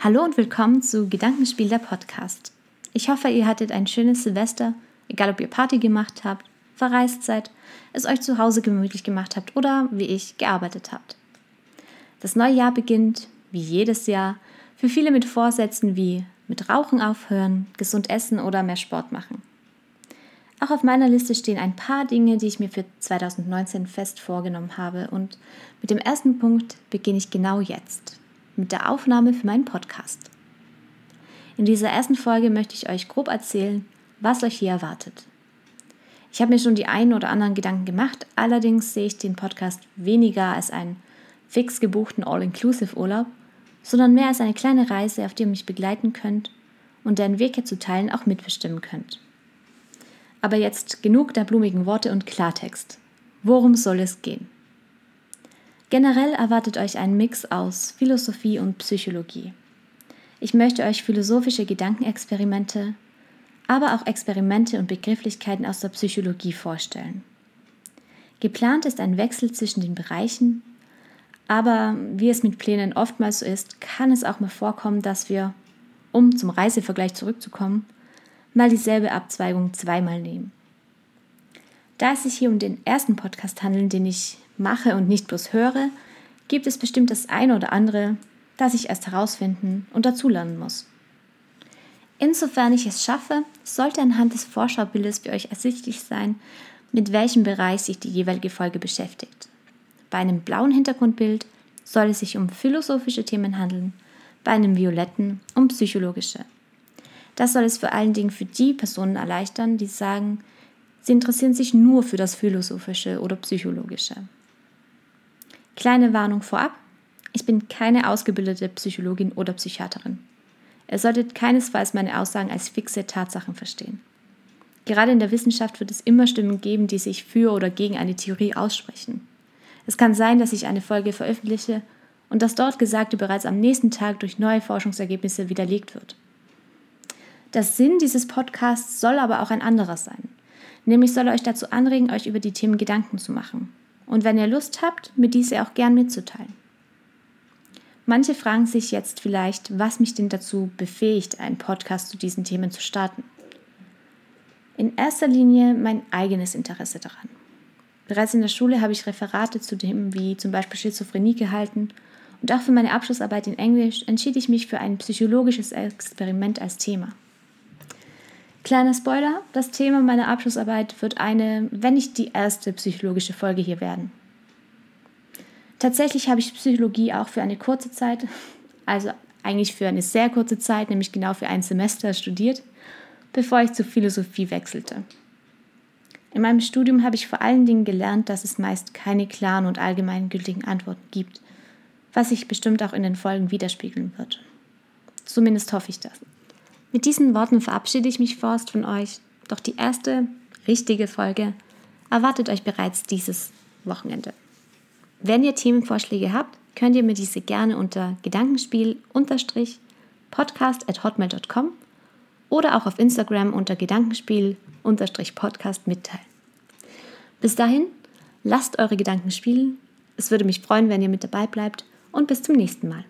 Hallo und willkommen zu Gedankenspiel der Podcast. Ich hoffe, ihr hattet ein schönes Silvester, egal ob ihr Party gemacht habt, verreist seid, es euch zu Hause gemütlich gemacht habt oder, wie ich, gearbeitet habt. Das neue Jahr beginnt, wie jedes Jahr, für viele mit Vorsätzen wie mit Rauchen aufhören, gesund essen oder mehr Sport machen. Auch auf meiner Liste stehen ein paar Dinge, die ich mir für 2019 fest vorgenommen habe und mit dem ersten Punkt beginne ich genau jetzt mit der Aufnahme für meinen Podcast. In dieser ersten Folge möchte ich euch grob erzählen, was euch hier erwartet. Ich habe mir schon die einen oder anderen Gedanken gemacht, allerdings sehe ich den Podcast weniger als einen fix gebuchten All-Inclusive-Urlaub, sondern mehr als eine kleine Reise, auf die ihr mich begleiten könnt und deren Wege zu teilen auch mitbestimmen könnt. Aber jetzt genug der blumigen Worte und Klartext. Worum soll es gehen? Generell erwartet euch ein Mix aus Philosophie und Psychologie. Ich möchte euch philosophische Gedankenexperimente, aber auch Experimente und Begrifflichkeiten aus der Psychologie vorstellen. Geplant ist ein Wechsel zwischen den Bereichen, aber wie es mit Plänen oftmals so ist, kann es auch mal vorkommen, dass wir, um zum Reisevergleich zurückzukommen, mal dieselbe Abzweigung zweimal nehmen. Da es sich hier um den ersten Podcast handelt, den ich mache und nicht bloß höre, gibt es bestimmt das eine oder andere, das ich erst herausfinden und dazulernen muss. Insofern ich es schaffe, sollte anhand des Vorschaubildes für euch ersichtlich sein, mit welchem Bereich sich die jeweilige Folge beschäftigt. Bei einem blauen Hintergrundbild soll es sich um philosophische Themen handeln, bei einem violetten um psychologische. Das soll es vor allen Dingen für die Personen erleichtern, die sagen, sie interessieren sich nur für das Philosophische oder Psychologische. Kleine Warnung vorab. Ich bin keine ausgebildete Psychologin oder Psychiaterin. Ihr solltet keinesfalls meine Aussagen als fixe Tatsachen verstehen. Gerade in der Wissenschaft wird es immer Stimmen geben, die sich für oder gegen eine Theorie aussprechen. Es kann sein, dass ich eine Folge veröffentliche und das dort Gesagte bereits am nächsten Tag durch neue Forschungsergebnisse widerlegt wird. Der Sinn dieses Podcasts soll aber auch ein anderer sein. Nämlich soll er euch dazu anregen, euch über die Themen Gedanken zu machen und wenn ihr Lust habt, mir diese auch gern mitzuteilen. Manche fragen sich jetzt vielleicht, was mich denn dazu befähigt, einen Podcast zu diesen Themen zu starten. In erster Linie mein eigenes Interesse daran. Bereits in der Schule habe ich Referate zu Themen wie zum Beispiel Schizophrenie gehalten und auch für meine Abschlussarbeit in Englisch entschied ich mich für ein psychologisches Experiment als Thema. Kleiner Spoiler, das Thema meiner Abschlussarbeit wird eine, wenn nicht die erste psychologische Folge hier werden. Tatsächlich habe ich Psychologie auch für eine kurze Zeit, also eigentlich für eine sehr kurze Zeit, nämlich genau für ein Semester studiert, bevor ich zur Philosophie wechselte. In meinem Studium habe ich vor allen Dingen gelernt, dass es meist keine klaren und allgemeingültigen Antworten gibt, was sich bestimmt auch in den Folgen widerspiegeln wird. Zumindest hoffe ich das. Mit diesen Worten verabschiede ich mich vorerst von euch, doch die erste richtige Folge erwartet euch bereits dieses Wochenende. Wenn ihr Themenvorschläge habt, könnt ihr mir diese gerne unter Gedankenspiel-podcast.hotmail.com oder auch auf Instagram unter Gedankenspiel-podcast mitteilen. Bis dahin, lasst eure Gedanken spielen. Es würde mich freuen, wenn ihr mit dabei bleibt und bis zum nächsten Mal.